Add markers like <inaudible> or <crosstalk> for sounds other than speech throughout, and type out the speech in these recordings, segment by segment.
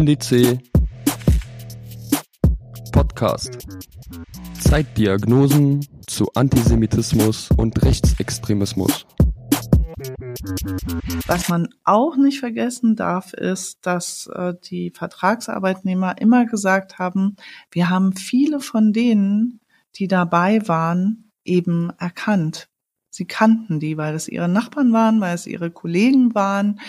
NDC Podcast. Zeitdiagnosen zu Antisemitismus und Rechtsextremismus. Was man auch nicht vergessen darf, ist, dass äh, die Vertragsarbeitnehmer immer gesagt haben, wir haben viele von denen, die dabei waren, eben erkannt. Sie kannten die, weil es ihre Nachbarn waren, weil es ihre Kollegen waren,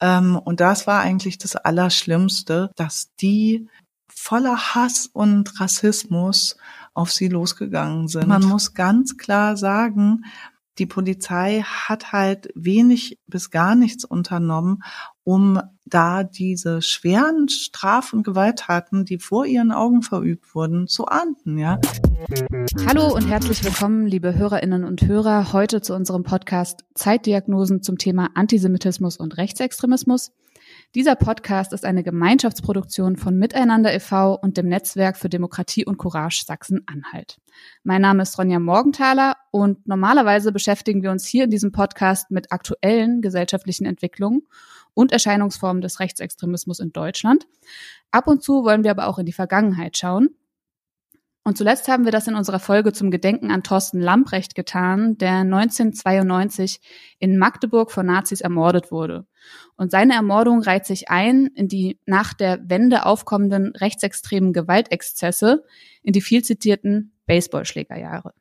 und das war eigentlich das Allerschlimmste, dass die voller Hass und Rassismus auf sie losgegangen sind. Man muss ganz klar sagen, die Polizei hat halt wenig bis gar nichts unternommen, um da diese schweren Straf- und Gewalttaten, die vor ihren Augen verübt wurden, zu ahnden, ja. Hallo und herzlich willkommen, liebe Hörerinnen und Hörer, heute zu unserem Podcast Zeitdiagnosen zum Thema Antisemitismus und Rechtsextremismus. Dieser Podcast ist eine Gemeinschaftsproduktion von Miteinander e.V. und dem Netzwerk für Demokratie und Courage Sachsen-Anhalt. Mein Name ist Ronja Morgenthaler und normalerweise beschäftigen wir uns hier in diesem Podcast mit aktuellen gesellschaftlichen Entwicklungen und Erscheinungsformen des Rechtsextremismus in Deutschland. Ab und zu wollen wir aber auch in die Vergangenheit schauen und zuletzt haben wir das in unserer Folge zum Gedenken an Thorsten Lamprecht getan, der 1992 in Magdeburg von Nazis ermordet wurde. Und seine Ermordung reiht sich ein in die nach der Wende aufkommenden rechtsextremen Gewaltexzesse, in die viel zitierten Baseballschlägerjahre.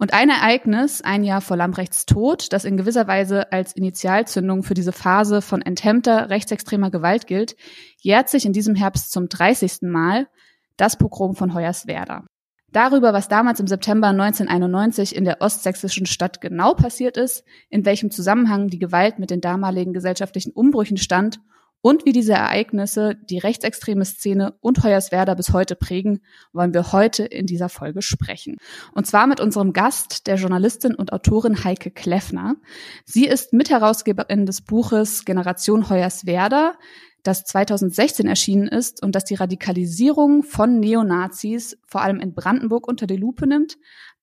Und ein Ereignis, ein Jahr vor Lamprechts Tod, das in gewisser Weise als Initialzündung für diese Phase von enthemmter rechtsextremer Gewalt gilt, jährt sich in diesem Herbst zum 30. Mal, das Pogrom von Hoyerswerda. Darüber, was damals im September 1991 in der ostsächsischen Stadt genau passiert ist, in welchem Zusammenhang die Gewalt mit den damaligen gesellschaftlichen Umbrüchen stand und wie diese Ereignisse die rechtsextreme Szene und Hoyerswerda bis heute prägen, wollen wir heute in dieser Folge sprechen. Und zwar mit unserem Gast, der Journalistin und Autorin Heike Kleffner. Sie ist Mitherausgeberin des Buches Generation Hoyerswerda, das 2016 erschienen ist und das die Radikalisierung von Neonazis vor allem in Brandenburg unter die Lupe nimmt,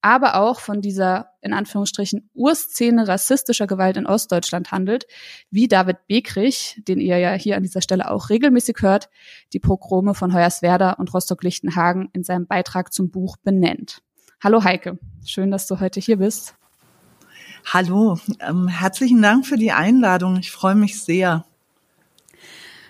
aber auch von dieser in Anführungsstrichen Urszene rassistischer Gewalt in Ostdeutschland handelt, wie David Bekrich, den ihr ja hier an dieser Stelle auch regelmäßig hört, die Pogrome von Hoyerswerda und Rostock-Lichtenhagen in seinem Beitrag zum Buch benennt. Hallo Heike, schön, dass du heute hier bist. Hallo, ähm, herzlichen Dank für die Einladung. Ich freue mich sehr.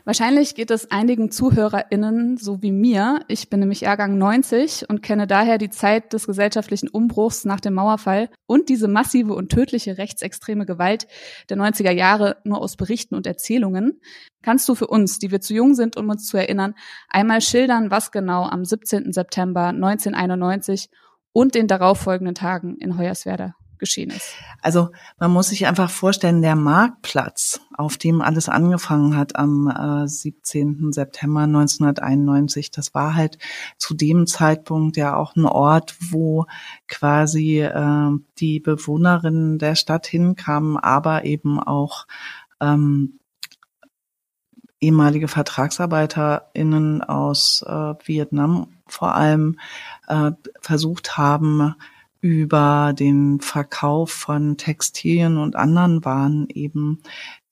Wahrscheinlich geht es einigen ZuhörerInnen so wie mir. Ich bin nämlich Jahrgang 90 und kenne daher die Zeit des gesellschaftlichen Umbruchs nach dem Mauerfall und diese massive und tödliche rechtsextreme Gewalt der 90er Jahre nur aus Berichten und Erzählungen. Kannst du für uns, die wir zu jung sind, um uns zu erinnern, einmal schildern, was genau am 17. September 1991 und den darauffolgenden Tagen in Hoyerswerda geschehen ist. Also man muss sich einfach vorstellen, der Marktplatz, auf dem alles angefangen hat am äh, 17. September 1991, das war halt zu dem Zeitpunkt ja auch ein Ort, wo quasi äh, die Bewohnerinnen der Stadt hinkamen, aber eben auch ähm, ehemalige VertragsarbeiterInnen aus äh, Vietnam vor allem äh, versucht haben, über den Verkauf von Textilien und anderen Waren eben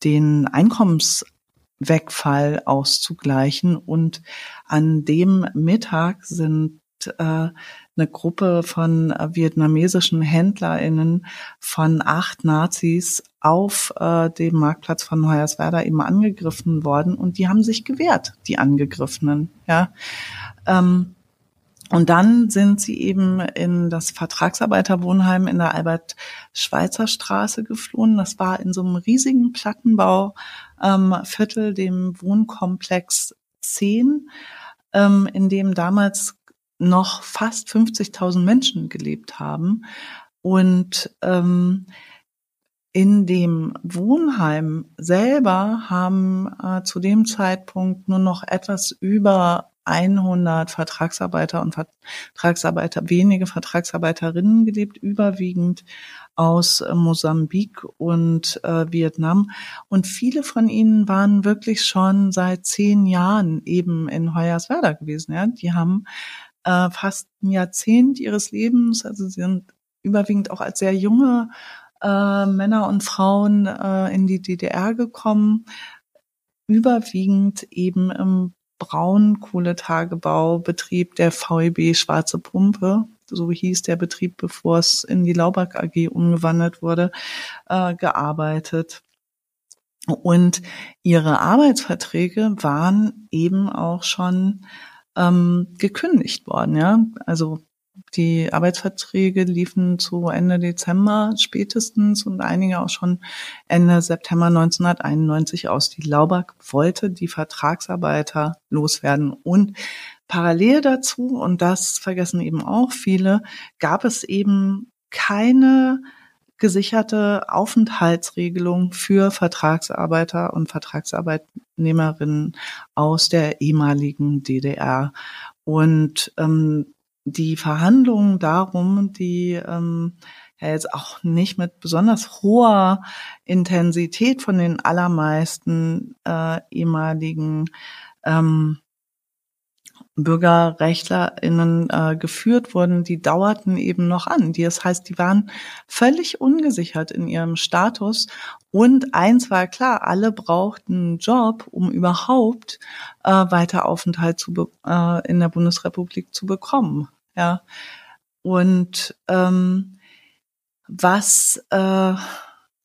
den Einkommenswegfall auszugleichen. Und an dem Mittag sind äh, eine Gruppe von äh, vietnamesischen HändlerInnen von acht Nazis auf äh, dem Marktplatz von Hoyerswerda eben angegriffen worden und die haben sich gewehrt, die Angegriffenen. Ja. Ähm, und dann sind sie eben in das Vertragsarbeiterwohnheim in der Albert-Schweitzer-Straße geflohen. Das war in so einem riesigen Plattenbauviertel, ähm, dem Wohnkomplex 10, ähm, in dem damals noch fast 50.000 Menschen gelebt haben. Und ähm, in dem Wohnheim selber haben äh, zu dem Zeitpunkt nur noch etwas über 100 Vertragsarbeiter und Vertragsarbeiter, wenige Vertragsarbeiterinnen gelebt, überwiegend aus äh, Mosambik und äh, Vietnam. Und viele von ihnen waren wirklich schon seit zehn Jahren eben in Hoyerswerda gewesen. Ja? Die haben äh, fast ein Jahrzehnt ihres Lebens, also sie sind überwiegend auch als sehr junge äh, Männer und Frauen äh, in die DDR gekommen, überwiegend eben im Braunkohletagebaubetrieb der VEB Schwarze Pumpe, so hieß der Betrieb, bevor es in die Laubach AG umgewandelt wurde, äh, gearbeitet. Und ihre Arbeitsverträge waren eben auch schon ähm, gekündigt worden, ja. Also die Arbeitsverträge liefen zu Ende Dezember spätestens und einige auch schon Ende September 1991 aus. Die Laubach wollte die Vertragsarbeiter loswerden und parallel dazu, und das vergessen eben auch viele, gab es eben keine gesicherte Aufenthaltsregelung für Vertragsarbeiter und Vertragsarbeitnehmerinnen aus der ehemaligen DDR. Und ähm, die Verhandlungen darum, die ähm, ja jetzt auch nicht mit besonders hoher Intensität von den allermeisten äh, ehemaligen ähm, BürgerrechtlerInnen äh, geführt wurden, die dauerten eben noch an. Die, das heißt, die waren völlig ungesichert in ihrem Status. Und eins war klar, alle brauchten einen Job, um überhaupt äh, weiter Aufenthalt zu äh, in der Bundesrepublik zu bekommen. Ja. Und ähm, was äh,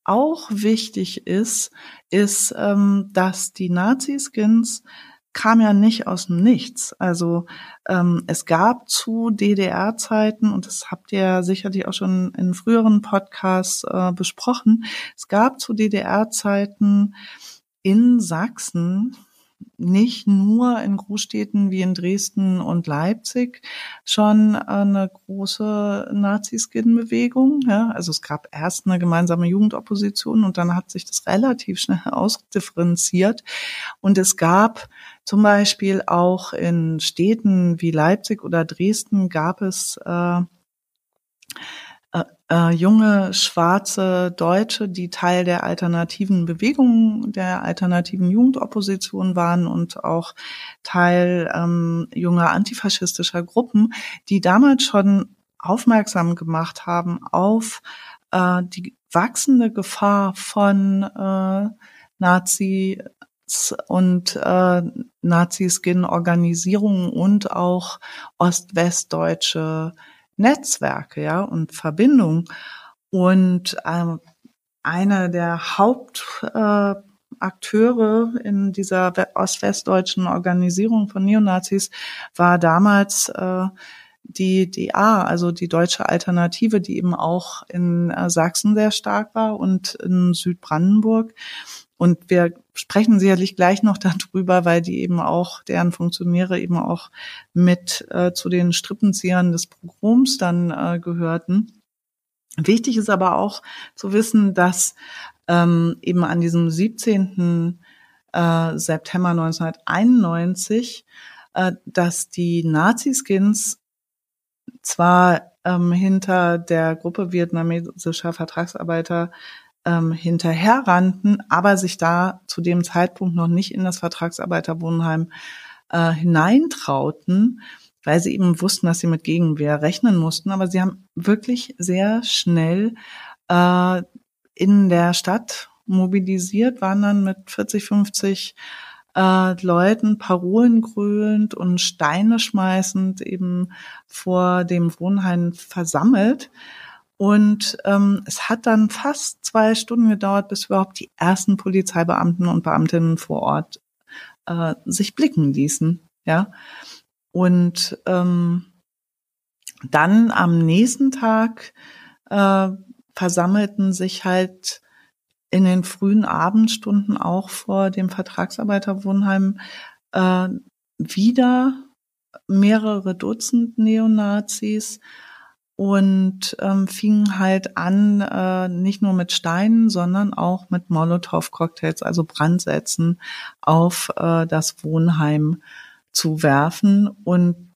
auch wichtig ist, ist, ähm, dass die Naziskins kam ja nicht aus dem Nichts. Also ähm, es gab zu DDR-Zeiten, und das habt ihr sicherlich auch schon in früheren Podcasts äh, besprochen, es gab zu DDR-Zeiten in Sachsen nicht nur in Großstädten wie in Dresden und Leipzig schon eine große Nazi-Skin-Bewegung. Ja, also es gab erst eine gemeinsame Jugendopposition und dann hat sich das relativ schnell <laughs> ausdifferenziert. Und es gab zum Beispiel auch in Städten wie Leipzig oder Dresden gab es äh, äh, junge schwarze Deutsche, die Teil der alternativen Bewegung, der alternativen Jugendopposition waren und auch Teil ähm, junger antifaschistischer Gruppen, die damals schon aufmerksam gemacht haben auf äh, die wachsende Gefahr von äh, Nazi und äh, Nazi-Skin-Organisierungen und auch ostwestdeutsche Netzwerke, ja, und Verbindungen. Und ähm, einer der Hauptakteure äh, in dieser ostwestdeutschen Organisierung von Neonazis war damals äh, die DA, also die deutsche Alternative, die eben auch in äh, Sachsen sehr stark war und in Südbrandenburg. Und wir sprechen sicherlich gleich noch <laughs> darüber, weil die eben auch, deren Funktionäre eben auch mit äh, zu den Strippenziehern des Pogroms dann äh, gehörten. Wichtig ist aber auch zu wissen, dass ähm, eben an diesem 17. Äh, September 1991, äh, dass die Naziskins zwar ähm, hinter der Gruppe vietnamesischer Vertragsarbeiter ähm, hinterherrannten, aber sich da zu dem Zeitpunkt noch nicht in das Vertragsarbeiterwohnheim äh, hineintrauten, weil sie eben wussten, dass sie mit Gegenwehr rechnen mussten. Aber sie haben wirklich sehr schnell äh, in der Stadt mobilisiert, waren dann mit 40, 50 äh, Leuten Parolen grölend und Steine schmeißend eben vor dem Wohnheim versammelt. Und ähm, es hat dann fast zwei Stunden gedauert, bis überhaupt die ersten Polizeibeamten und Beamtinnen vor Ort äh, sich blicken ließen. Ja. Und ähm, dann am nächsten Tag äh, versammelten sich halt in den frühen Abendstunden auch vor dem Vertragsarbeiterwohnheim äh, wieder mehrere Dutzend Neonazis und ähm, fingen halt an, äh, nicht nur mit Steinen, sondern auch mit Molotow-Cocktails, also Brandsätzen, auf äh, das Wohnheim zu werfen. Und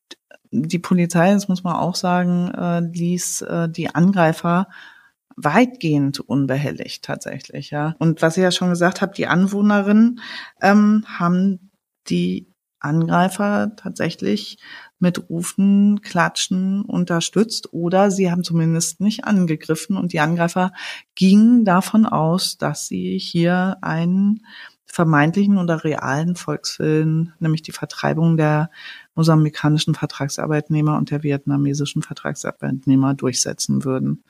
die Polizei, das muss man auch sagen, äh, ließ äh, die Angreifer weitgehend unbehelligt tatsächlich, ja. Und was ich ja schon gesagt habe, die Anwohnerinnen ähm, haben die Angreifer tatsächlich mit Rufen, Klatschen unterstützt oder sie haben zumindest nicht angegriffen und die Angreifer gingen davon aus, dass sie hier einen vermeintlichen oder realen Volkswillen, nämlich die Vertreibung der mosambikanischen Vertragsarbeitnehmer und der vietnamesischen Vertragsarbeitnehmer durchsetzen würden.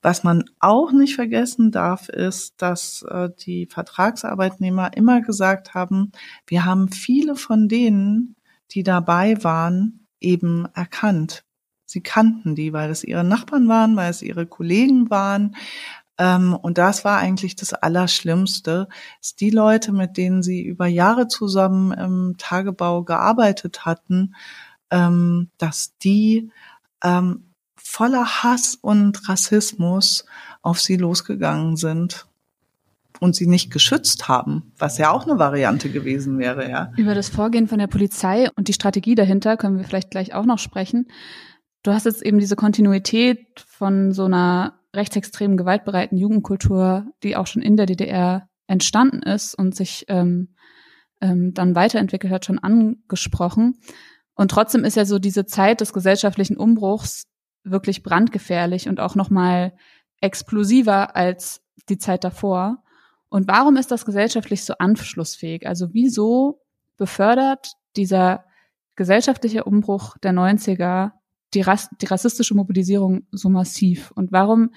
Was man auch nicht vergessen darf, ist, dass äh, die Vertragsarbeitnehmer immer gesagt haben, wir haben viele von denen, die dabei waren, eben erkannt. Sie kannten die, weil es ihre Nachbarn waren, weil es ihre Kollegen waren. Ähm, und das war eigentlich das Allerschlimmste, dass die Leute, mit denen sie über Jahre zusammen im Tagebau gearbeitet hatten, ähm, dass die ähm, voller Hass und Rassismus auf sie losgegangen sind und sie nicht geschützt haben, was ja auch eine Variante gewesen wäre, ja. Über das Vorgehen von der Polizei und die Strategie dahinter können wir vielleicht gleich auch noch sprechen. Du hast jetzt eben diese Kontinuität von so einer rechtsextremen, gewaltbereiten Jugendkultur, die auch schon in der DDR entstanden ist und sich ähm, ähm, dann weiterentwickelt hat, schon angesprochen. Und trotzdem ist ja so diese Zeit des gesellschaftlichen Umbruchs wirklich brandgefährlich und auch nochmal explosiver als die Zeit davor. Und warum ist das gesellschaftlich so anschlussfähig? Also wieso befördert dieser gesellschaftliche Umbruch der 90er die, Rass die rassistische Mobilisierung so massiv? Und warum,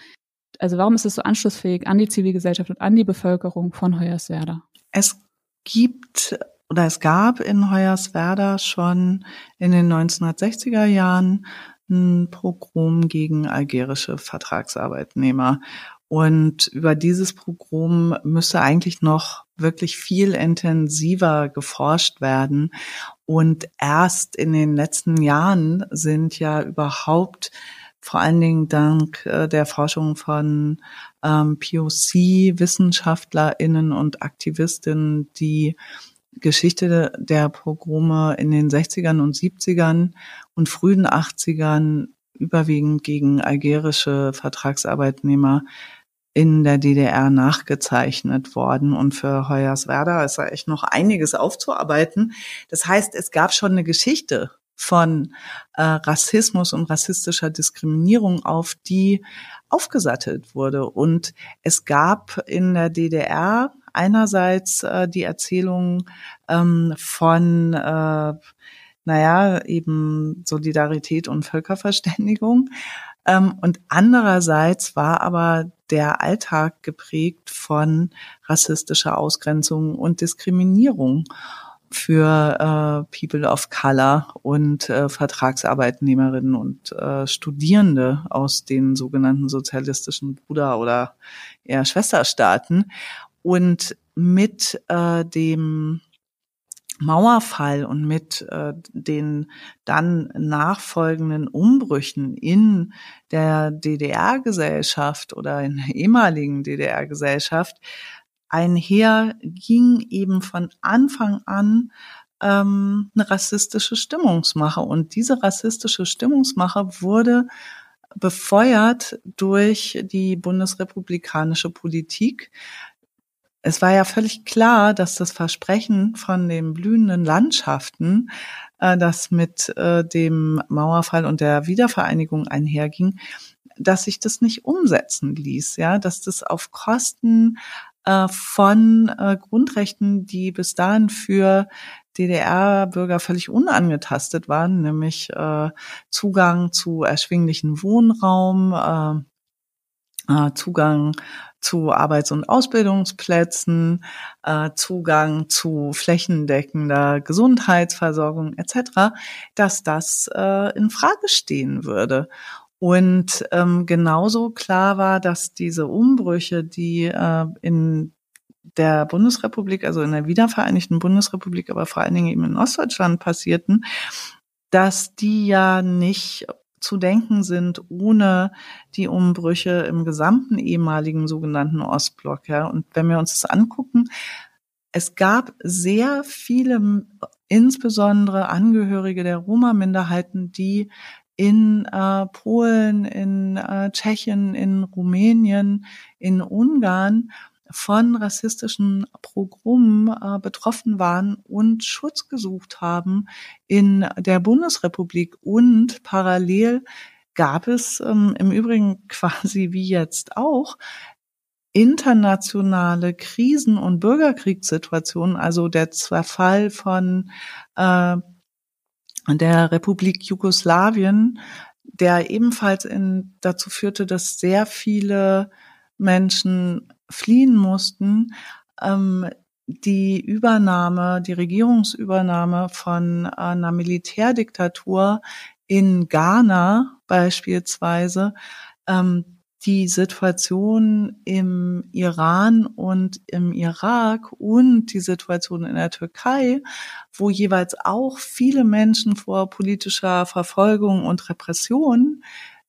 also warum ist es so anschlussfähig an die Zivilgesellschaft und an die Bevölkerung von Hoyerswerda? Es gibt oder es gab in Hoyerswerda schon in den 1960er Jahren ein Pogrom gegen algerische Vertragsarbeitnehmer. Und über dieses Pogrom müsste eigentlich noch wirklich viel intensiver geforscht werden. Und erst in den letzten Jahren sind ja überhaupt vor allen Dingen dank äh, der Forschung von ähm, POC-WissenschaftlerInnen und Aktivistinnen die Geschichte der Pogrome in den 60ern und 70ern und frühen 80ern überwiegend gegen algerische Vertragsarbeitnehmer in der DDR nachgezeichnet worden. Und für Hoyerswerda ist da echt noch einiges aufzuarbeiten. Das heißt, es gab schon eine Geschichte von äh, Rassismus und rassistischer Diskriminierung, auf die aufgesattelt wurde. Und es gab in der DDR einerseits äh, die Erzählung ähm, von äh, naja, eben Solidarität und Völkerverständigung. Ähm, und andererseits war aber der Alltag geprägt von rassistischer Ausgrenzung und Diskriminierung für äh, People of Color und äh, Vertragsarbeitnehmerinnen und äh, Studierende aus den sogenannten sozialistischen Bruder- oder eher Schwesterstaaten. Und mit äh, dem Mauerfall und mit äh, den dann nachfolgenden Umbrüchen in der DDR-Gesellschaft oder in der ehemaligen DDR-Gesellschaft einher ging eben von Anfang an ähm, eine rassistische Stimmungsmache. Und diese rassistische Stimmungsmache wurde befeuert durch die bundesrepublikanische Politik, es war ja völlig klar, dass das Versprechen von den blühenden Landschaften, äh, das mit äh, dem Mauerfall und der Wiedervereinigung einherging, dass sich das nicht umsetzen ließ, ja, dass das auf Kosten äh, von äh, Grundrechten, die bis dahin für DDR-Bürger völlig unangetastet waren, nämlich Zugang zu erschwinglichen Wohnraum, Zugang zu Arbeits- und Ausbildungsplätzen, äh, Zugang zu flächendeckender Gesundheitsversorgung etc., dass das äh, in Frage stehen würde. Und ähm, genauso klar war, dass diese Umbrüche, die äh, in der Bundesrepublik, also in der wiedervereinigten Bundesrepublik, aber vor allen Dingen eben in Ostdeutschland passierten, dass die ja nicht zu denken sind ohne die Umbrüche im gesamten ehemaligen sogenannten Ostblock. Ja. Und wenn wir uns das angucken, es gab sehr viele, insbesondere Angehörige der Roma-Minderheiten, die in äh, Polen, in äh, Tschechien, in Rumänien, in Ungarn von rassistischen Programmen äh, betroffen waren und Schutz gesucht haben in der Bundesrepublik. Und parallel gab es ähm, im Übrigen <laughs> quasi wie jetzt auch internationale Krisen- und Bürgerkriegssituationen, also der Zerfall von äh, der Republik Jugoslawien, der ebenfalls in, dazu führte, dass sehr viele Menschen fliehen mussten, ähm, die Übernahme, die Regierungsübernahme von einer Militärdiktatur in Ghana beispielsweise, ähm, die Situation im Iran und im Irak und die Situation in der Türkei, wo jeweils auch viele Menschen vor politischer Verfolgung und Repression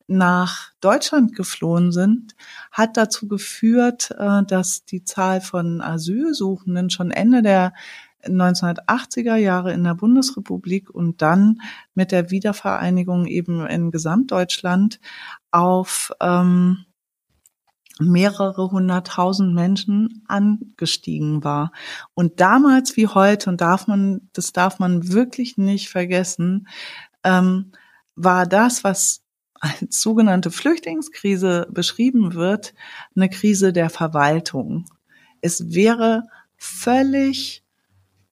nach Deutschland geflohen sind, hat dazu geführt, äh, dass die Zahl von Asylsuchenden schon Ende der 1980er Jahre in der Bundesrepublik und dann mit der Wiedervereinigung eben in Gesamtdeutschland auf ähm, mehrere hunderttausend Menschen angestiegen war. Und damals wie heute, und darf man, das darf man wirklich nicht vergessen, ähm, war das, was als sogenannte Flüchtlingskrise beschrieben wird, eine Krise der Verwaltung. Es wäre völlig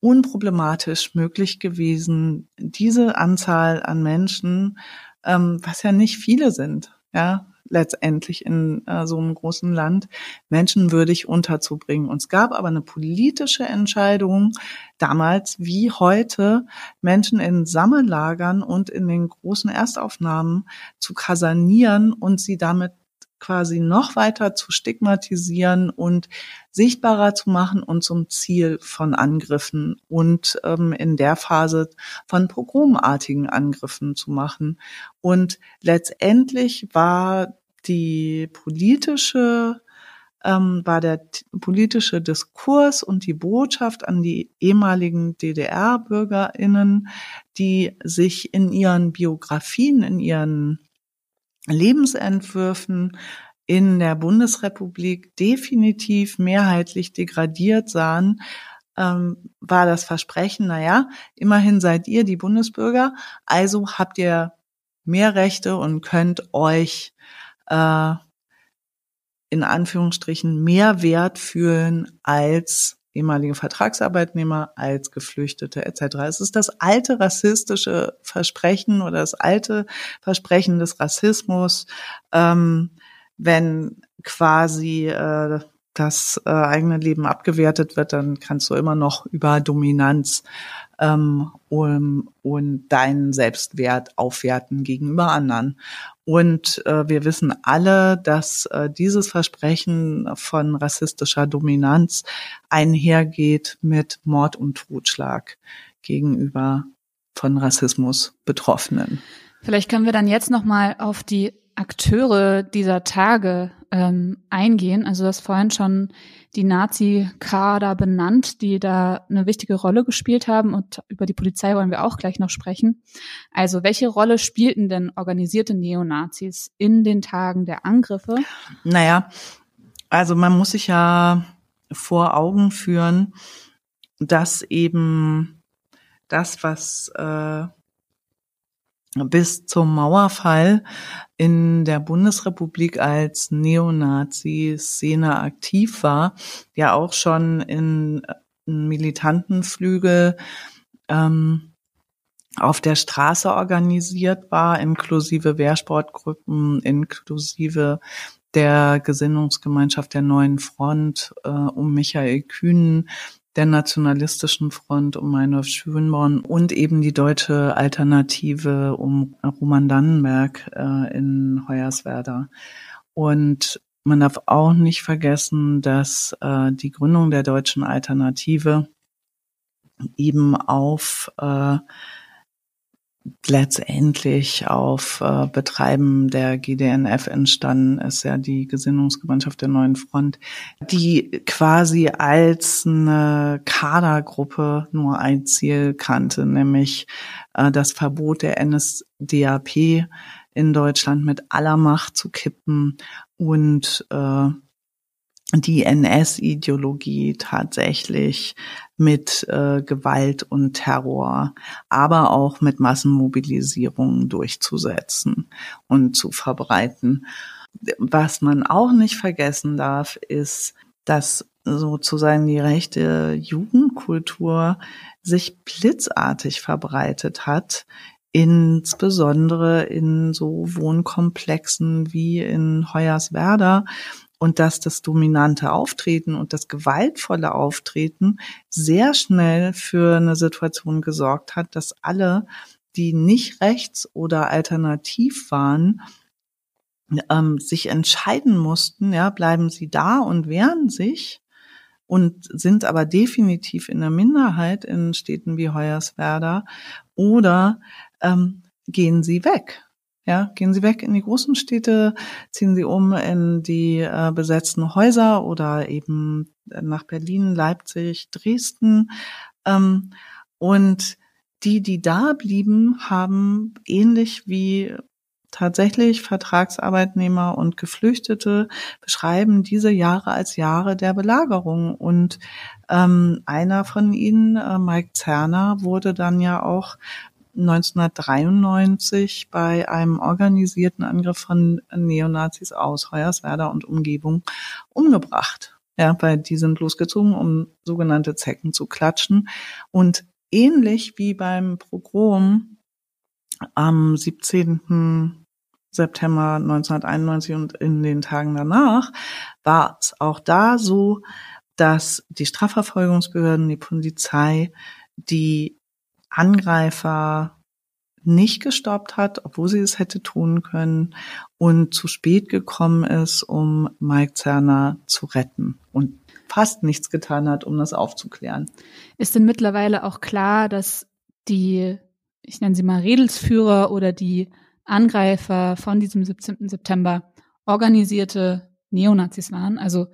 unproblematisch möglich gewesen, diese Anzahl an Menschen, ähm, was ja nicht viele sind, ja, letztendlich in äh, so einem großen Land menschenwürdig unterzubringen. Und es gab aber eine politische Entscheidung damals wie heute, Menschen in Sammellagern und in den großen Erstaufnahmen zu kasernieren und sie damit quasi noch weiter zu stigmatisieren und sichtbarer zu machen und zum Ziel von Angriffen und ähm, in der Phase von pogromartigen Angriffen zu machen. Und letztendlich war die politische ähm, war der politische Diskurs und die Botschaft an die ehemaligen DDR-Bürgerinnen, die sich in ihren Biografien, in ihren Lebensentwürfen in der Bundesrepublik definitiv mehrheitlich degradiert sahen, ähm, war das Versprechen, naja, immerhin seid ihr die Bundesbürger, also habt ihr mehr Rechte und könnt euch äh, in Anführungsstrichen mehr Wert fühlen als ehemalige Vertragsarbeitnehmer als Geflüchtete etc. Es ist das alte rassistische Versprechen oder das alte Versprechen des Rassismus, ähm, wenn quasi äh, das äh, eigene Leben abgewertet wird, dann kannst du immer noch über Dominanz ähm, um, und deinen Selbstwert aufwerten gegenüber anderen. Und äh, wir wissen alle, dass äh, dieses Versprechen von rassistischer Dominanz einhergeht mit Mord und Totschlag gegenüber von Rassismus Betroffenen. Vielleicht können wir dann jetzt noch mal auf die Akteure dieser Tage ähm, eingehen. Also du vorhin schon die Nazi-Kader benannt, die da eine wichtige Rolle gespielt haben und über die Polizei wollen wir auch gleich noch sprechen. Also welche Rolle spielten denn organisierte Neonazis in den Tagen der Angriffe? Naja, also man muss sich ja vor Augen führen, dass eben das, was äh, bis zum Mauerfall in der Bundesrepublik als Neonazi-Szene aktiv war, ja auch schon in militanten Flügel ähm, auf der Straße organisiert war, inklusive Wehrsportgruppen, inklusive der Gesinnungsgemeinschaft der Neuen Front äh, um Michael Kühnen, der Nationalistischen Front um Meinolf Schönborn und eben die deutsche Alternative um Roman Dannenberg äh, in Hoyerswerda. Und man darf auch nicht vergessen, dass äh, die Gründung der deutschen Alternative eben auf äh, letztendlich auf äh, Betreiben der GDNF entstanden ist, ja die Gesinnungsgemeinschaft der Neuen Front, die quasi als eine Kadergruppe nur ein Ziel kannte, nämlich äh, das Verbot der NSDAP in Deutschland mit aller Macht zu kippen und äh, die NS-Ideologie tatsächlich mit äh, Gewalt und Terror, aber auch mit Massenmobilisierungen durchzusetzen und zu verbreiten. Was man auch nicht vergessen darf, ist, dass sozusagen die rechte Jugendkultur sich blitzartig verbreitet hat, insbesondere in so Wohnkomplexen wie in Hoyerswerda und dass das dominante Auftreten und das gewaltvolle Auftreten sehr schnell für eine Situation gesorgt hat, dass alle, die nicht rechts oder alternativ waren, ähm, sich entscheiden mussten, ja, bleiben sie da und wehren sich und sind aber definitiv in der Minderheit in Städten wie Hoyerswerda oder ähm, gehen sie weg. Ja, gehen Sie weg in die großen Städte, ziehen Sie um in die äh, besetzten Häuser oder eben nach Berlin, Leipzig, Dresden. Ähm, und die, die da blieben, haben ähnlich wie tatsächlich Vertragsarbeitnehmer und Geflüchtete beschreiben diese Jahre als Jahre der Belagerung. Und ähm, einer von ihnen, äh, Mike Zerner, wurde dann ja auch 1993 bei einem organisierten Angriff von Neonazis aus Hoyerswerda und Umgebung umgebracht. Ja, weil die sind losgezogen, um sogenannte Zecken zu klatschen. Und ähnlich wie beim Pogrom am 17. September 1991 und in den Tagen danach war es auch da so, dass die Strafverfolgungsbehörden, die Polizei, die Angreifer nicht gestoppt hat, obwohl sie es hätte tun können und zu spät gekommen ist, um Mike Zerner zu retten und fast nichts getan hat, um das aufzuklären. Ist denn mittlerweile auch klar, dass die, ich nenne sie mal Redelsführer oder die Angreifer von diesem 17. September organisierte Neonazis waren? Also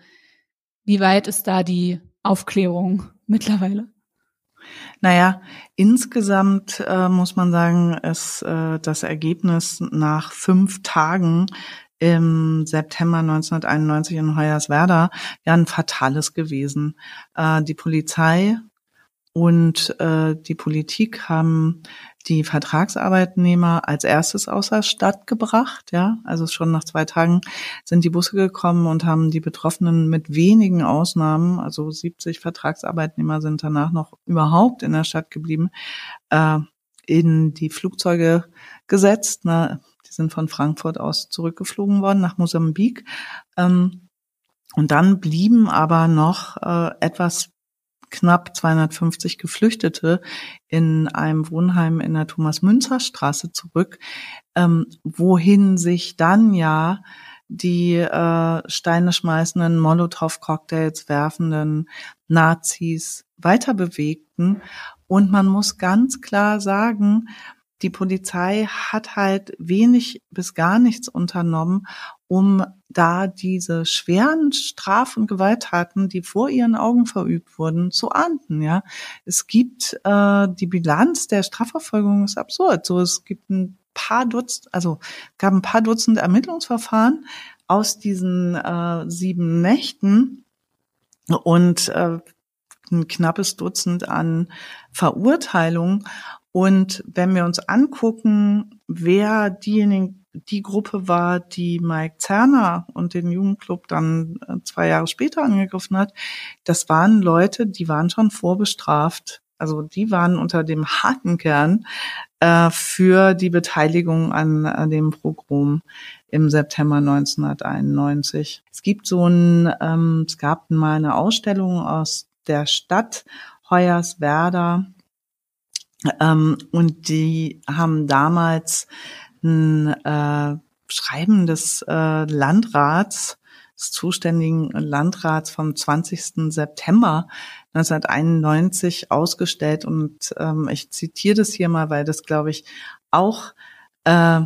wie weit ist da die Aufklärung mittlerweile? Naja, insgesamt äh, muss man sagen, ist äh, das Ergebnis nach fünf Tagen im September 1991 in Hoyerswerda ja ein fatales gewesen. Äh, die Polizei und äh, die Politik haben die Vertragsarbeitnehmer als erstes außer Stadt gebracht. Ja, also schon nach zwei Tagen sind die Busse gekommen und haben die Betroffenen mit wenigen Ausnahmen, also 70 Vertragsarbeitnehmer sind danach noch überhaupt in der Stadt geblieben, äh, in die Flugzeuge gesetzt. Na, die sind von Frankfurt aus zurückgeflogen worden nach Mosambik. Ähm, und dann blieben aber noch äh, etwas knapp 250 Geflüchtete in einem Wohnheim in der Thomas-Münzer-Straße zurück, ähm, wohin sich dann ja die äh, Steine schmeißenden, Molotow-Cocktails werfenden Nazis weiter bewegten. Und man muss ganz klar sagen, die Polizei hat halt wenig bis gar nichts unternommen, um da diese schweren Straf- und Gewalttaten, die vor ihren Augen verübt wurden, zu ahnden. Ja, es gibt äh, die Bilanz der Strafverfolgung ist absurd. So, es gibt ein paar Dutzend, also gab ein paar Dutzend Ermittlungsverfahren aus diesen äh, sieben Nächten und äh, ein knappes Dutzend an Verurteilungen. Und wenn wir uns angucken, wer diejenigen, die Gruppe war, die Mike Zerner und den Jugendclub dann äh, zwei Jahre später angegriffen hat, das waren Leute, die waren schon vorbestraft. Also die waren unter dem harten Kern äh, für die Beteiligung an, an dem Pogrom im September 1991. Es gibt so ein, ähm, es gab mal eine Ausstellung aus der Stadt Hoyerswerda und die haben damals ein äh, Schreiben des äh, Landrats, des zuständigen Landrats vom 20. September 1991 ausgestellt. Und ähm, ich zitiere das hier mal, weil das, glaube ich, auch äh,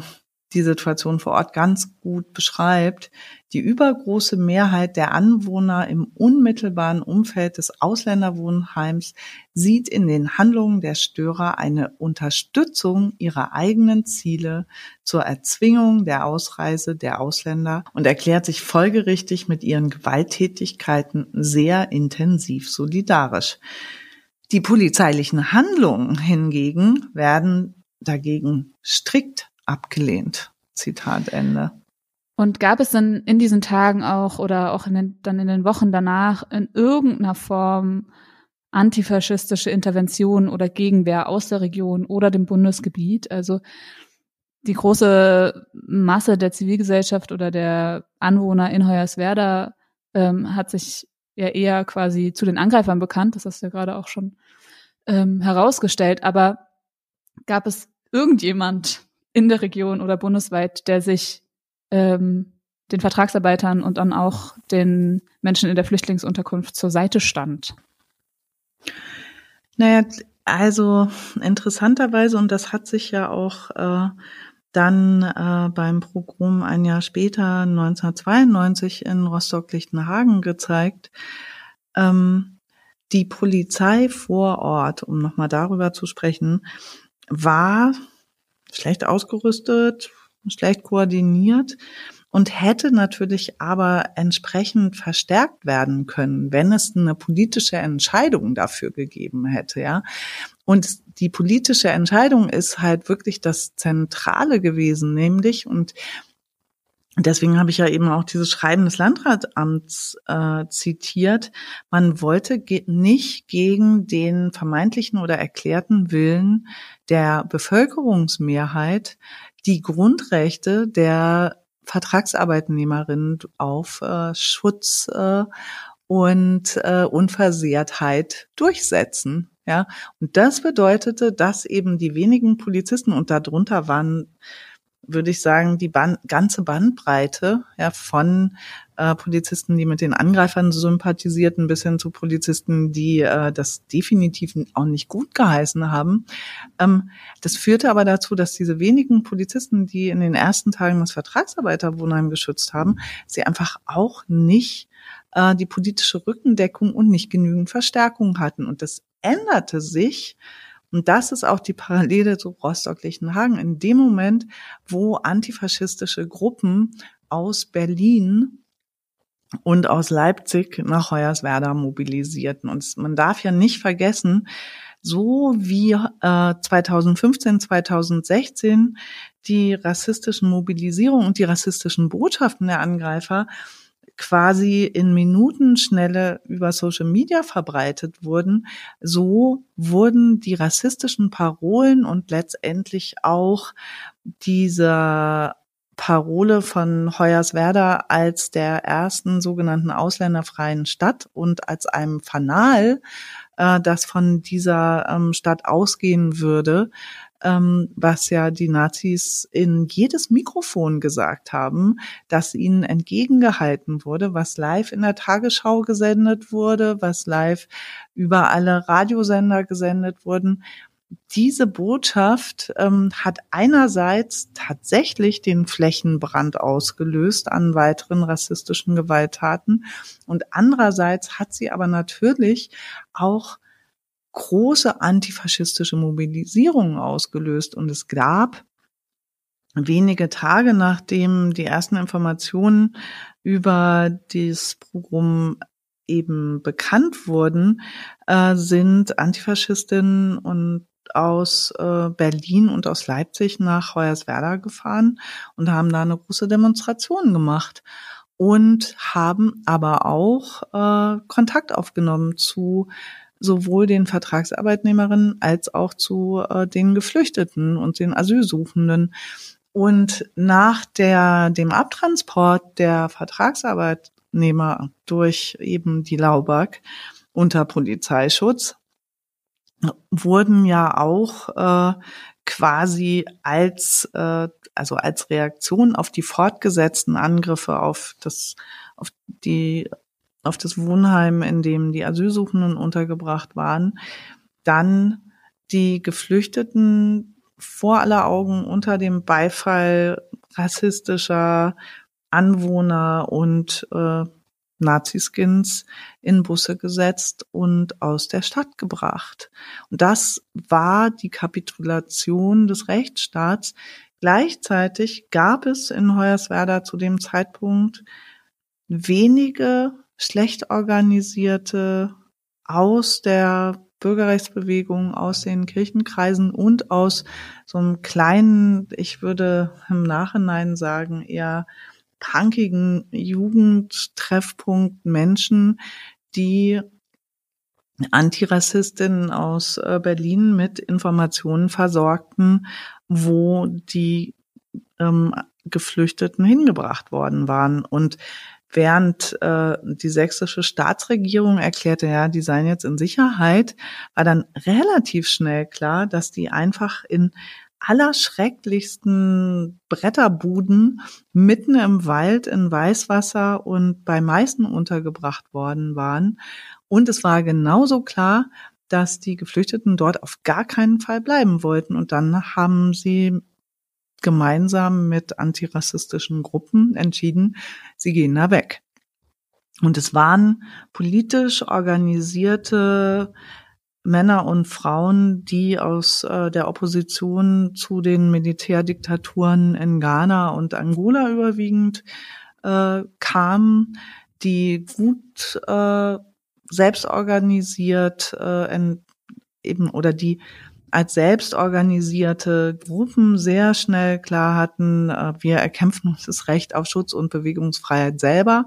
die Situation vor Ort ganz gut beschreibt. Die übergroße Mehrheit der Anwohner im unmittelbaren Umfeld des Ausländerwohnheims sieht in den Handlungen der Störer eine Unterstützung ihrer eigenen Ziele zur Erzwingung der Ausreise der Ausländer und erklärt sich folgerichtig mit ihren Gewalttätigkeiten sehr intensiv solidarisch. Die polizeilichen Handlungen hingegen werden dagegen strikt abgelehnt. Zitat Ende. Und gab es dann in diesen Tagen auch oder auch in den, dann in den Wochen danach in irgendeiner Form antifaschistische Interventionen oder Gegenwehr aus der Region oder dem Bundesgebiet? Also die große Masse der Zivilgesellschaft oder der Anwohner in Hoyerswerda ähm, hat sich ja eher quasi zu den Angreifern bekannt. Das hast du ja gerade auch schon ähm, herausgestellt. Aber gab es irgendjemand in der Region oder bundesweit, der sich ähm, den Vertragsarbeitern und dann auch den Menschen in der Flüchtlingsunterkunft zur Seite stand? Naja, also interessanterweise, und das hat sich ja auch äh, dann äh, beim Pogrom ein Jahr später, 1992 in Rostock-Lichtenhagen gezeigt, ähm, die Polizei vor Ort, um nochmal darüber zu sprechen, war schlecht ausgerüstet, schlecht koordiniert und hätte natürlich aber entsprechend verstärkt werden können, wenn es eine politische Entscheidung dafür gegeben hätte, ja. Und die politische Entscheidung ist halt wirklich das Zentrale gewesen, nämlich und Deswegen habe ich ja eben auch dieses Schreiben des Landratsamts äh, zitiert. Man wollte ge nicht gegen den vermeintlichen oder erklärten Willen der Bevölkerungsmehrheit die Grundrechte der Vertragsarbeitnehmerinnen auf äh, Schutz äh, und äh, Unversehrtheit durchsetzen. Ja, und das bedeutete, dass eben die wenigen Polizisten und darunter waren würde ich sagen, die Band, ganze Bandbreite ja, von äh, Polizisten, die mit den Angreifern sympathisierten, bis hin zu Polizisten, die äh, das definitiv auch nicht gut geheißen haben. Ähm, das führte aber dazu, dass diese wenigen Polizisten, die in den ersten Tagen das Vertragsarbeiterwohnheim geschützt haben, sie einfach auch nicht äh, die politische Rückendeckung und nicht genügend Verstärkung hatten. Und das änderte sich und das ist auch die Parallele zu Rostock-Lichtenhagen. In dem Moment, wo antifaschistische Gruppen aus Berlin und aus Leipzig nach Hoyerswerda mobilisierten. Und man darf ja nicht vergessen, so wie äh, 2015, 2016 die rassistischen Mobilisierungen und die rassistischen Botschaften der Angreifer quasi in Minutenschnelle über Social Media verbreitet wurden, so wurden die rassistischen Parolen und letztendlich auch dieser Parole von Hoyerswerda als der ersten sogenannten ausländerfreien Stadt und als einem Fanal, äh, das von dieser ähm, Stadt ausgehen würde, ähm, was ja die Nazis in jedes Mikrofon gesagt haben, dass ihnen entgegengehalten wurde, was live in der Tagesschau gesendet wurde, was live über alle Radiosender gesendet wurden. Diese Botschaft ähm, hat einerseits tatsächlich den Flächenbrand ausgelöst an weiteren rassistischen Gewalttaten und andererseits hat sie aber natürlich auch große antifaschistische Mobilisierungen ausgelöst. Und es gab wenige Tage nachdem die ersten Informationen über dieses Programm eben bekannt wurden, äh, sind Antifaschistinnen und aus äh, Berlin und aus Leipzig nach Hoyerswerda gefahren und haben da eine große Demonstration gemacht und haben aber auch äh, Kontakt aufgenommen zu sowohl den Vertragsarbeitnehmerinnen als auch zu äh, den Geflüchteten und den Asylsuchenden. Und nach der, dem Abtransport der Vertragsarbeitnehmer durch eben die Laubak unter Polizeischutz wurden ja auch äh, quasi als äh, also als Reaktion auf die fortgesetzten Angriffe auf das auf die auf das Wohnheim, in dem die Asylsuchenden untergebracht waren, dann die Geflüchteten vor aller Augen unter dem Beifall rassistischer Anwohner und äh, Naziskins in Busse gesetzt und aus der Stadt gebracht. Und das war die Kapitulation des Rechtsstaats. Gleichzeitig gab es in Hoyerswerda zu dem Zeitpunkt wenige schlecht organisierte aus der Bürgerrechtsbewegung, aus den Kirchenkreisen und aus so einem kleinen, ich würde im Nachhinein sagen, eher punkigen Jugendtreffpunkt Menschen, die Antirassistinnen aus äh, Berlin mit Informationen versorgten, wo die ähm, Geflüchteten hingebracht worden waren. Und während äh, die sächsische Staatsregierung erklärte, ja, die seien jetzt in Sicherheit, war dann relativ schnell klar, dass die einfach in allerschrecklichsten Bretterbuden mitten im Wald in Weißwasser und bei Meißen untergebracht worden waren. Und es war genauso klar, dass die Geflüchteten dort auf gar keinen Fall bleiben wollten. Und dann haben sie gemeinsam mit antirassistischen Gruppen entschieden, sie gehen da weg. Und es waren politisch organisierte Männer und Frauen, die aus äh, der Opposition zu den Militärdiktaturen in Ghana und Angola überwiegend äh, kamen, die gut äh, selbst organisiert äh, eben oder die als selbstorganisierte Gruppen sehr schnell klar hatten, äh, wir erkämpfen uns das Recht auf Schutz und Bewegungsfreiheit selber.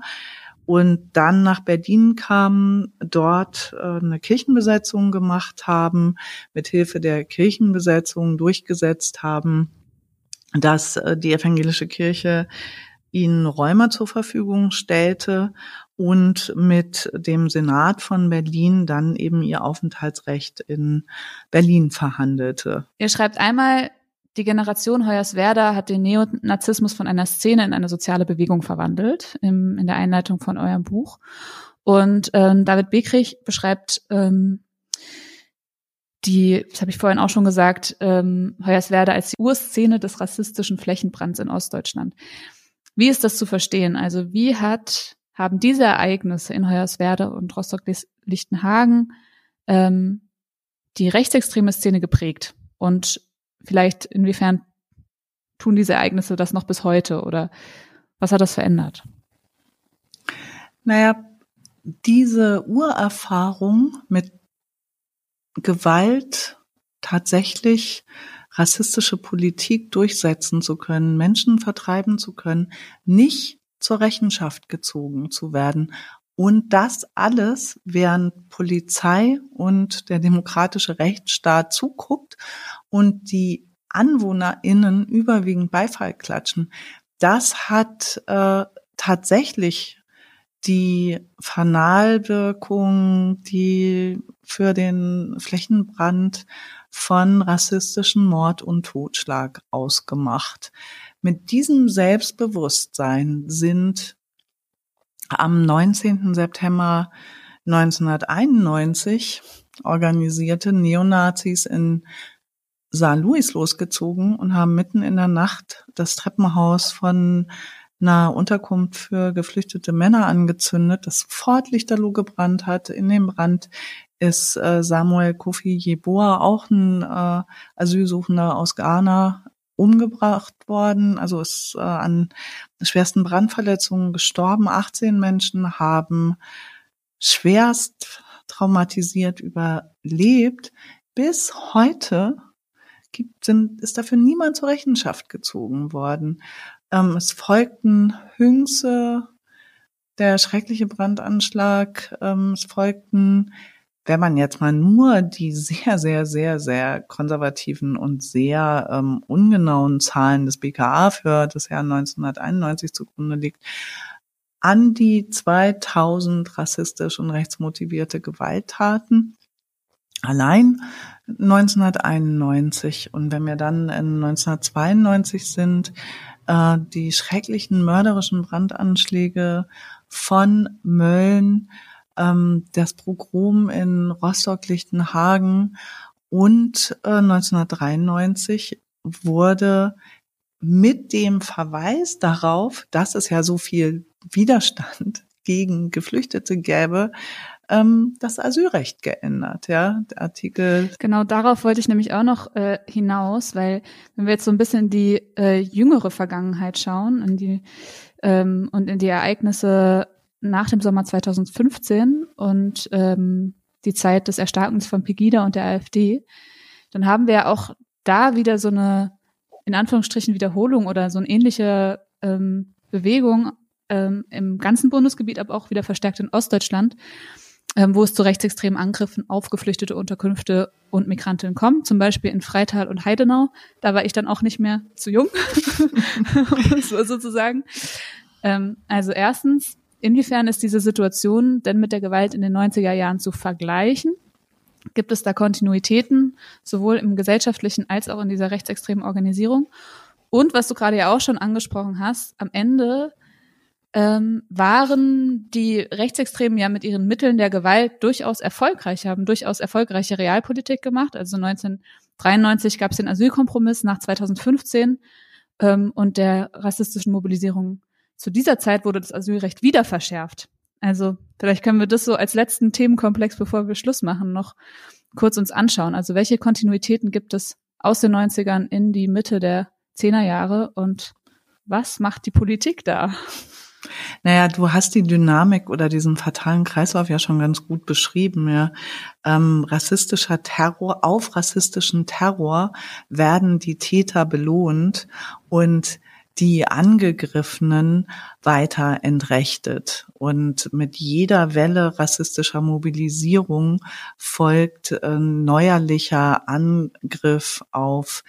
Und dann nach Berlin kamen, dort äh, eine Kirchenbesetzung gemacht haben, mit Hilfe der Kirchenbesetzung durchgesetzt haben, dass äh, die evangelische Kirche ihnen Räume zur Verfügung stellte und mit dem Senat von Berlin dann eben ihr Aufenthaltsrecht in Berlin verhandelte. Ihr schreibt einmal, die Generation Hoyerswerda hat den Neonazismus von einer Szene in eine soziale Bewegung verwandelt, im, in der Einleitung von eurem Buch. Und ähm, David Bekrich beschreibt ähm, die, das habe ich vorhin auch schon gesagt, ähm, Hoyerswerda als die Urszene des rassistischen Flächenbrands in Ostdeutschland. Wie ist das zu verstehen? Also wie hat, haben diese Ereignisse in Hoyerswerda und Rostock-Lichtenhagen ähm, die rechtsextreme Szene geprägt? Und vielleicht inwiefern tun diese Ereignisse das noch bis heute oder was hat das verändert? Naja, diese Urerfahrung mit Gewalt tatsächlich rassistische Politik durchsetzen zu können, Menschen vertreiben zu können, nicht zur Rechenschaft gezogen zu werden. Und das alles, während Polizei und der demokratische Rechtsstaat zuguckt und die AnwohnerInnen überwiegend Beifall klatschen. Das hat äh, tatsächlich die Fanalwirkung, die für den Flächenbrand von rassistischen Mord und Totschlag ausgemacht. Mit diesem Selbstbewusstsein sind am 19. September 1991 organisierte Neonazis in Saar Louis losgezogen und haben mitten in der Nacht das Treppenhaus von einer Unterkunft für geflüchtete Männer angezündet, das sofort Lichterloh gebrannt hat. In dem Brand ist äh, Samuel Kofi Jeboa, auch ein äh, Asylsuchender aus Ghana, umgebracht worden, also ist äh, an schwersten Brandverletzungen gestorben. 18 Menschen haben schwerst traumatisiert überlebt. Bis heute gibt, sind, ist dafür niemand zur Rechenschaft gezogen worden. Ähm, es folgten Hünze, der schreckliche Brandanschlag, ähm, es folgten, wenn man jetzt mal nur die sehr, sehr, sehr, sehr konservativen und sehr ähm, ungenauen Zahlen des BKA für das Jahr 1991 zugrunde liegt, an die 2000 rassistisch und rechtsmotivierte Gewalttaten. Allein 1991 und wenn wir dann in 1992 sind, äh, die schrecklichen mörderischen Brandanschläge von Mölln, ähm, das Pogrom in Rostock-Lichtenhagen und äh, 1993 wurde mit dem Verweis darauf, dass es ja so viel Widerstand <laughs> gegen Geflüchtete gäbe, ähm, das Asylrecht geändert, ja, der Artikel. Genau, darauf wollte ich nämlich auch noch äh, hinaus, weil wenn wir jetzt so ein bisschen die äh, jüngere Vergangenheit schauen, in die ähm, und in die Ereignisse nach dem Sommer 2015 und ähm, die Zeit des Erstarkens von Pegida und der AfD, dann haben wir auch da wieder so eine in Anführungsstrichen Wiederholung oder so ein ähnlicher ähm, Bewegung ähm, im ganzen Bundesgebiet, aber auch wieder verstärkt in Ostdeutschland, ähm, wo es zu rechtsextremen Angriffen auf geflüchtete Unterkünfte und Migrantinnen kommt, zum Beispiel in Freital und Heidenau. Da war ich dann auch nicht mehr zu jung, <laughs> sozusagen. Ähm, also erstens, inwiefern ist diese Situation denn mit der Gewalt in den 90er Jahren zu vergleichen? Gibt es da Kontinuitäten, sowohl im gesellschaftlichen als auch in dieser rechtsextremen Organisierung? Und was du gerade ja auch schon angesprochen hast, am Ende ähm, waren die Rechtsextremen ja mit ihren Mitteln der Gewalt durchaus erfolgreich, haben durchaus erfolgreiche Realpolitik gemacht. Also 1993 gab es den Asylkompromiss nach 2015 ähm, und der rassistischen Mobilisierung. Zu dieser Zeit wurde das Asylrecht wieder verschärft. Also vielleicht können wir das so als letzten Themenkomplex, bevor wir Schluss machen, noch kurz uns anschauen. Also welche Kontinuitäten gibt es aus den 90ern in die Mitte der Zehnerjahre und was macht die Politik da? Naja, du hast die Dynamik oder diesen fatalen Kreislauf ja schon ganz gut beschrieben. Ja. Ähm, rassistischer Terror, auf rassistischen Terror werden die Täter belohnt und die Angegriffenen weiter entrechtet. Und mit jeder Welle rassistischer Mobilisierung folgt ein neuerlicher Angriff auf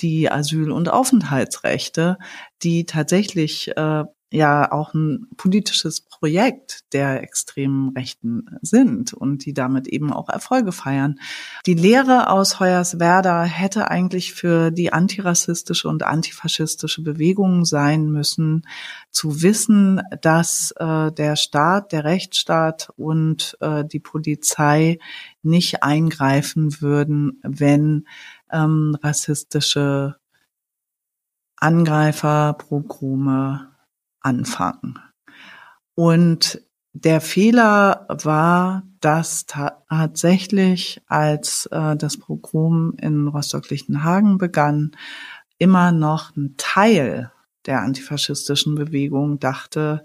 die Asyl- und Aufenthaltsrechte, die tatsächlich äh, ja auch ein politisches Projekt der extremen Rechten sind und die damit eben auch Erfolge feiern. Die Lehre aus Hoyerswerda hätte eigentlich für die antirassistische und antifaschistische Bewegung sein müssen, zu wissen, dass äh, der Staat, der Rechtsstaat und äh, die Polizei nicht eingreifen würden, wenn ähm, rassistische Angreifer, Progrome anfangen. Und der Fehler war, dass tatsächlich, als äh, das Pogrom in Rostock-Lichtenhagen begann, immer noch ein Teil der antifaschistischen Bewegung dachte,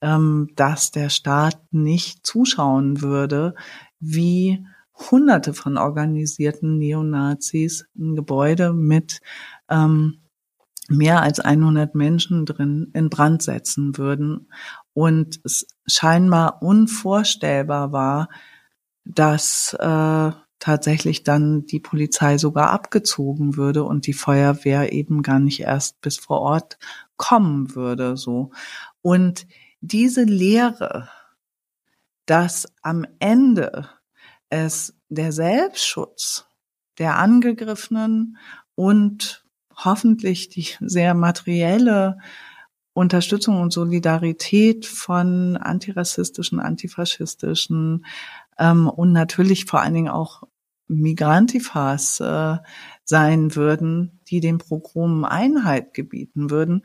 ähm, dass der Staat nicht zuschauen würde, wie Hunderte von organisierten Neonazis ein Gebäude mit ähm, mehr als 100 Menschen drin in Brand setzen würden und es scheinbar unvorstellbar war, dass äh, tatsächlich dann die Polizei sogar abgezogen würde und die Feuerwehr eben gar nicht erst bis vor Ort kommen würde, so. Und diese Lehre, dass am Ende es der Selbstschutz der Angegriffenen und hoffentlich die sehr materielle Unterstützung und Solidarität von antirassistischen, antifaschistischen ähm, und natürlich vor allen Dingen auch Migrantifas äh, sein würden, die dem Programm Einheit gebieten würden.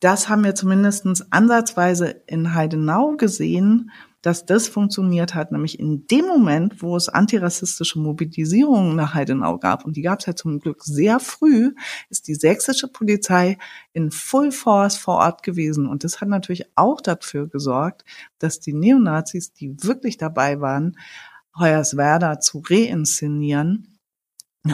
Das haben wir zumindest ansatzweise in Heidenau gesehen dass das funktioniert hat, nämlich in dem Moment, wo es antirassistische Mobilisierungen nach Heidenau gab, und die gab es ja zum Glück sehr früh, ist die sächsische Polizei in Full Force vor Ort gewesen. Und das hat natürlich auch dafür gesorgt, dass die Neonazis, die wirklich dabei waren, Hoyerswerda zu reinszenieren,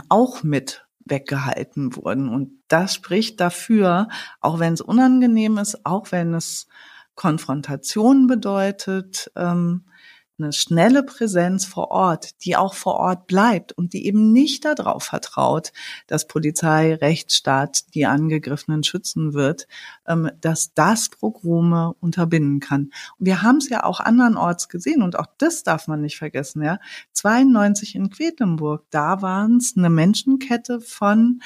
auch mit weggehalten wurden. Und das spricht dafür, auch wenn es unangenehm ist, auch wenn es Konfrontation bedeutet ähm, eine schnelle Präsenz vor Ort, die auch vor Ort bleibt und die eben nicht darauf vertraut, dass Polizei, Rechtsstaat die Angegriffenen schützen wird, ähm, dass das Progrome unterbinden kann. Und wir haben es ja auch andernorts gesehen und auch das darf man nicht vergessen. Ja, 92 in Quedlinburg, da waren es eine Menschenkette von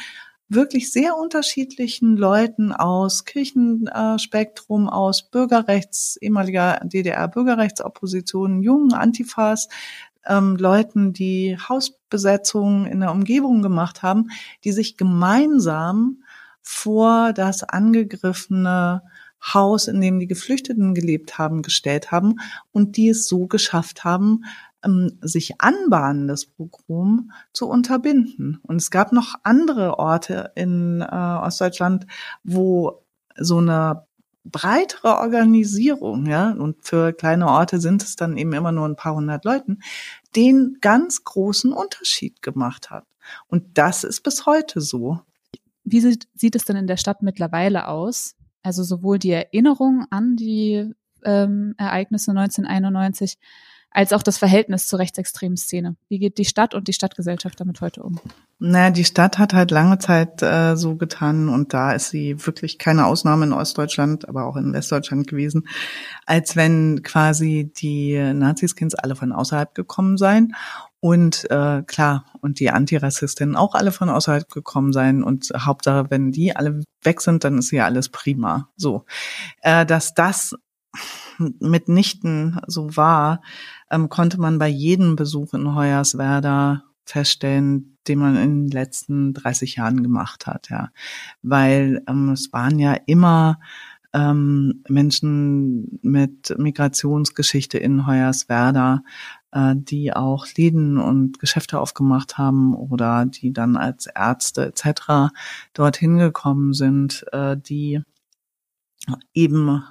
wirklich sehr unterschiedlichen Leuten aus Kirchenspektrum, aus Bürgerrechts, ehemaliger DDR-Bürgerrechtsopposition, jungen Antifas, ähm, Leuten, die Hausbesetzungen in der Umgebung gemacht haben, die sich gemeinsam vor das angegriffene Haus, in dem die Geflüchteten gelebt haben, gestellt haben und die es so geschafft haben, ähm, sich anbahnendes Pogrom zu unterbinden. Und es gab noch andere Orte in äh, Ostdeutschland, wo so eine breitere Organisierung, ja, und für kleine Orte sind es dann eben immer nur ein paar hundert Leuten, den ganz großen Unterschied gemacht hat. Und das ist bis heute so. Wie sieht, sieht es denn in der Stadt mittlerweile aus? Also sowohl die Erinnerung an die ähm, Ereignisse 1991 als auch das Verhältnis zur rechtsextremen Szene. Wie geht die Stadt und die Stadtgesellschaft damit heute um? Naja, die Stadt hat halt lange Zeit äh, so getan und da ist sie wirklich keine Ausnahme in Ostdeutschland, aber auch in Westdeutschland gewesen, als wenn quasi die Naziskins alle von außerhalb gekommen seien und äh, klar, und die Antirassistinnen auch alle von außerhalb gekommen sein. Und Hauptsache, wenn die alle weg sind, dann ist ja alles prima. So. Äh, dass das mitnichten so war, ähm, konnte man bei jedem Besuch in Hoyerswerda feststellen, den man in den letzten 30 Jahren gemacht hat, ja. Weil ähm, es waren ja immer ähm, Menschen mit Migrationsgeschichte in Hoyerswerda, äh, die auch Läden und Geschäfte aufgemacht haben oder die dann als Ärzte etc. dorthin gekommen sind, äh, die eben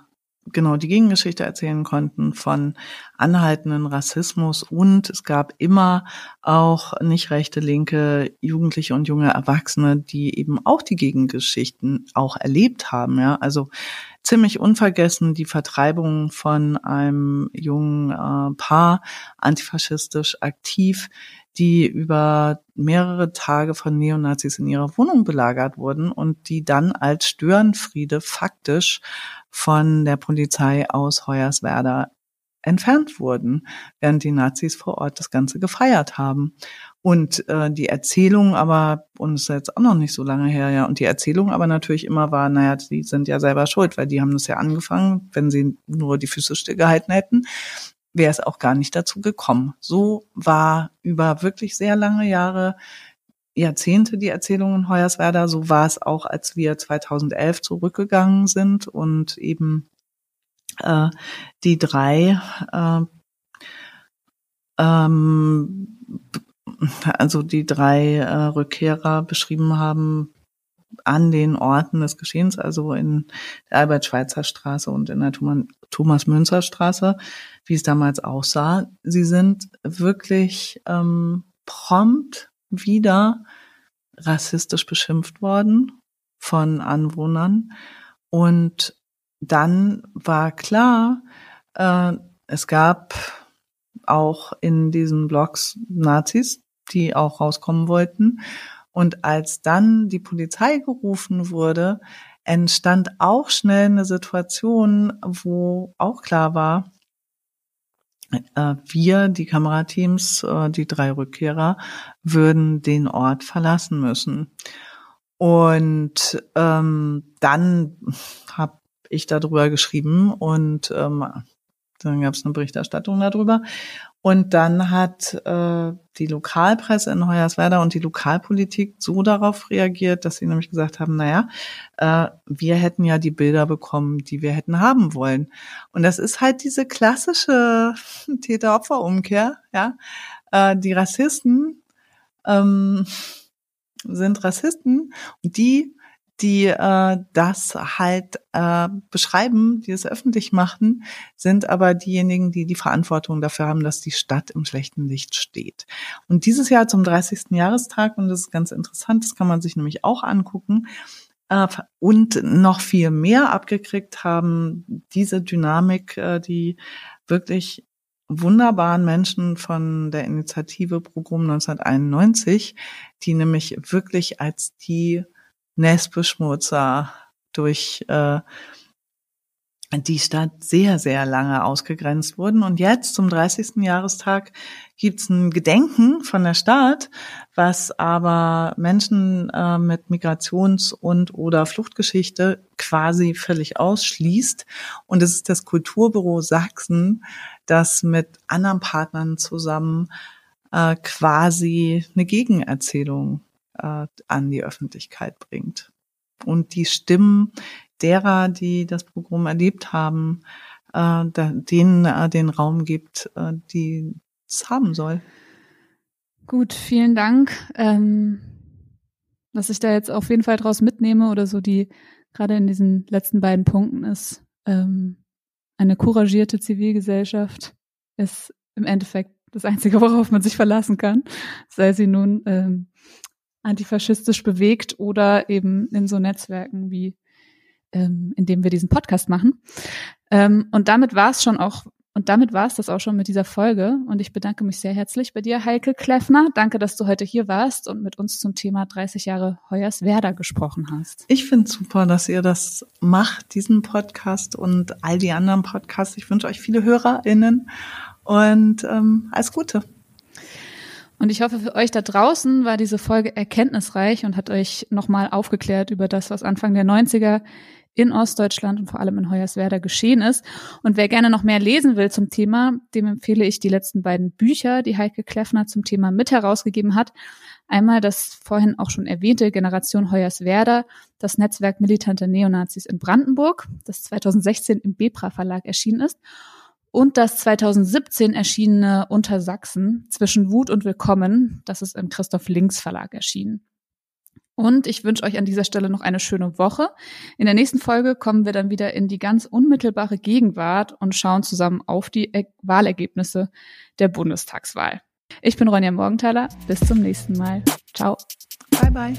genau die Gegengeschichte erzählen konnten von anhaltenden Rassismus und es gab immer auch nicht rechte, linke, Jugendliche und junge Erwachsene, die eben auch die Gegengeschichten auch erlebt haben. Ja, also ziemlich unvergessen die Vertreibung von einem jungen äh, Paar antifaschistisch aktiv, die über mehrere Tage von Neonazis in ihrer Wohnung belagert wurden und die dann als Störenfriede faktisch von der Polizei aus Hoyerswerda entfernt wurden, während die Nazis vor Ort das Ganze gefeiert haben. Und äh, die Erzählung aber, und es ist jetzt auch noch nicht so lange her, ja, und die Erzählung aber natürlich immer war, naja, die sind ja selber schuld, weil die haben das ja angefangen, wenn sie nur die Füße stillgehalten hätten, wäre es auch gar nicht dazu gekommen. So war über wirklich sehr lange Jahre Jahrzehnte die Erzählung in Hoyerswerda. So war es auch, als wir 2011 zurückgegangen sind und eben äh, die drei äh, ähm, also die drei äh, Rückkehrer beschrieben haben an den Orten des Geschehens, also in der Albert-Schweitzer-Straße und in der Thomas-Münzer-Straße, wie es damals aussah. Sie sind wirklich ähm, prompt wieder rassistisch beschimpft worden von Anwohnern. Und dann war klar, äh, es gab auch in diesen Blogs Nazis, die auch rauskommen wollten. Und als dann die Polizei gerufen wurde, entstand auch schnell eine Situation, wo auch klar war, wir, die Kamerateams, äh, die drei Rückkehrer, würden den Ort verlassen müssen. Und ähm, dann habe ich darüber geschrieben und ähm, dann gab es eine Berichterstattung darüber. Und dann hat äh, die Lokalpresse in Hoyerswerda und die Lokalpolitik so darauf reagiert, dass sie nämlich gesagt haben, naja, äh, wir hätten ja die Bilder bekommen, die wir hätten haben wollen. Und das ist halt diese klassische <laughs> Täter-Opfer-Umkehr, ja. Äh, die Rassisten ähm, sind Rassisten und die die äh, das halt äh, beschreiben, die es öffentlich machen, sind aber diejenigen, die die Verantwortung dafür haben, dass die Stadt im schlechten Licht steht. Und dieses Jahr zum 30. Jahrestag, und das ist ganz interessant, das kann man sich nämlich auch angucken, äh, und noch viel mehr abgekriegt haben, diese Dynamik, äh, die wirklich wunderbaren Menschen von der Initiative Programm 1991, die nämlich wirklich als die Nestbeschmutzer durch äh, die Stadt sehr, sehr lange ausgegrenzt wurden. Und jetzt zum 30. Jahrestag gibt's ein Gedenken von der Stadt, was aber Menschen äh, mit Migrations- und oder Fluchtgeschichte quasi völlig ausschließt. Und es ist das Kulturbüro Sachsen, das mit anderen Partnern zusammen äh, quasi eine Gegenerzählung äh, an die Öffentlichkeit bringt. Und die Stimmen derer, die das Programm erlebt haben, äh, denen äh, den Raum gibt, äh, die es haben soll. Gut, vielen Dank. Ähm, was ich da jetzt auf jeden Fall draus mitnehme oder so die gerade in diesen letzten beiden Punkten ist, ähm, eine couragierte Zivilgesellschaft ist im Endeffekt das Einzige, worauf man sich verlassen kann, sei sie nun ähm, antifaschistisch bewegt oder eben in so Netzwerken wie ähm, in dem wir diesen Podcast machen. Ähm, und damit war es schon auch und damit war es das auch schon mit dieser Folge. Und ich bedanke mich sehr herzlich bei dir, Heike Kleffner. Danke, dass du heute hier warst und mit uns zum Thema 30 Jahre Hoyerswerda gesprochen hast. Ich finde super, dass ihr das macht, diesen Podcast und all die anderen Podcasts. Ich wünsche euch viele HörerInnen und ähm, alles Gute. Und ich hoffe, für euch da draußen war diese Folge erkenntnisreich und hat euch nochmal aufgeklärt über das, was Anfang der 90er in Ostdeutschland und vor allem in Hoyerswerda geschehen ist. Und wer gerne noch mehr lesen will zum Thema, dem empfehle ich die letzten beiden Bücher, die Heike Kleffner zum Thema mit herausgegeben hat. Einmal das vorhin auch schon erwähnte Generation Hoyerswerda, das Netzwerk militanter Neonazis in Brandenburg, das 2016 im Bebra Verlag erschienen ist. Und das 2017 erschienene Untersachsen zwischen Wut und Willkommen, das ist im Christoph Links Verlag erschienen. Und ich wünsche euch an dieser Stelle noch eine schöne Woche. In der nächsten Folge kommen wir dann wieder in die ganz unmittelbare Gegenwart und schauen zusammen auf die Wahlergebnisse der Bundestagswahl. Ich bin Ronja Morgenthaler. Bis zum nächsten Mal. Ciao. Bye bye.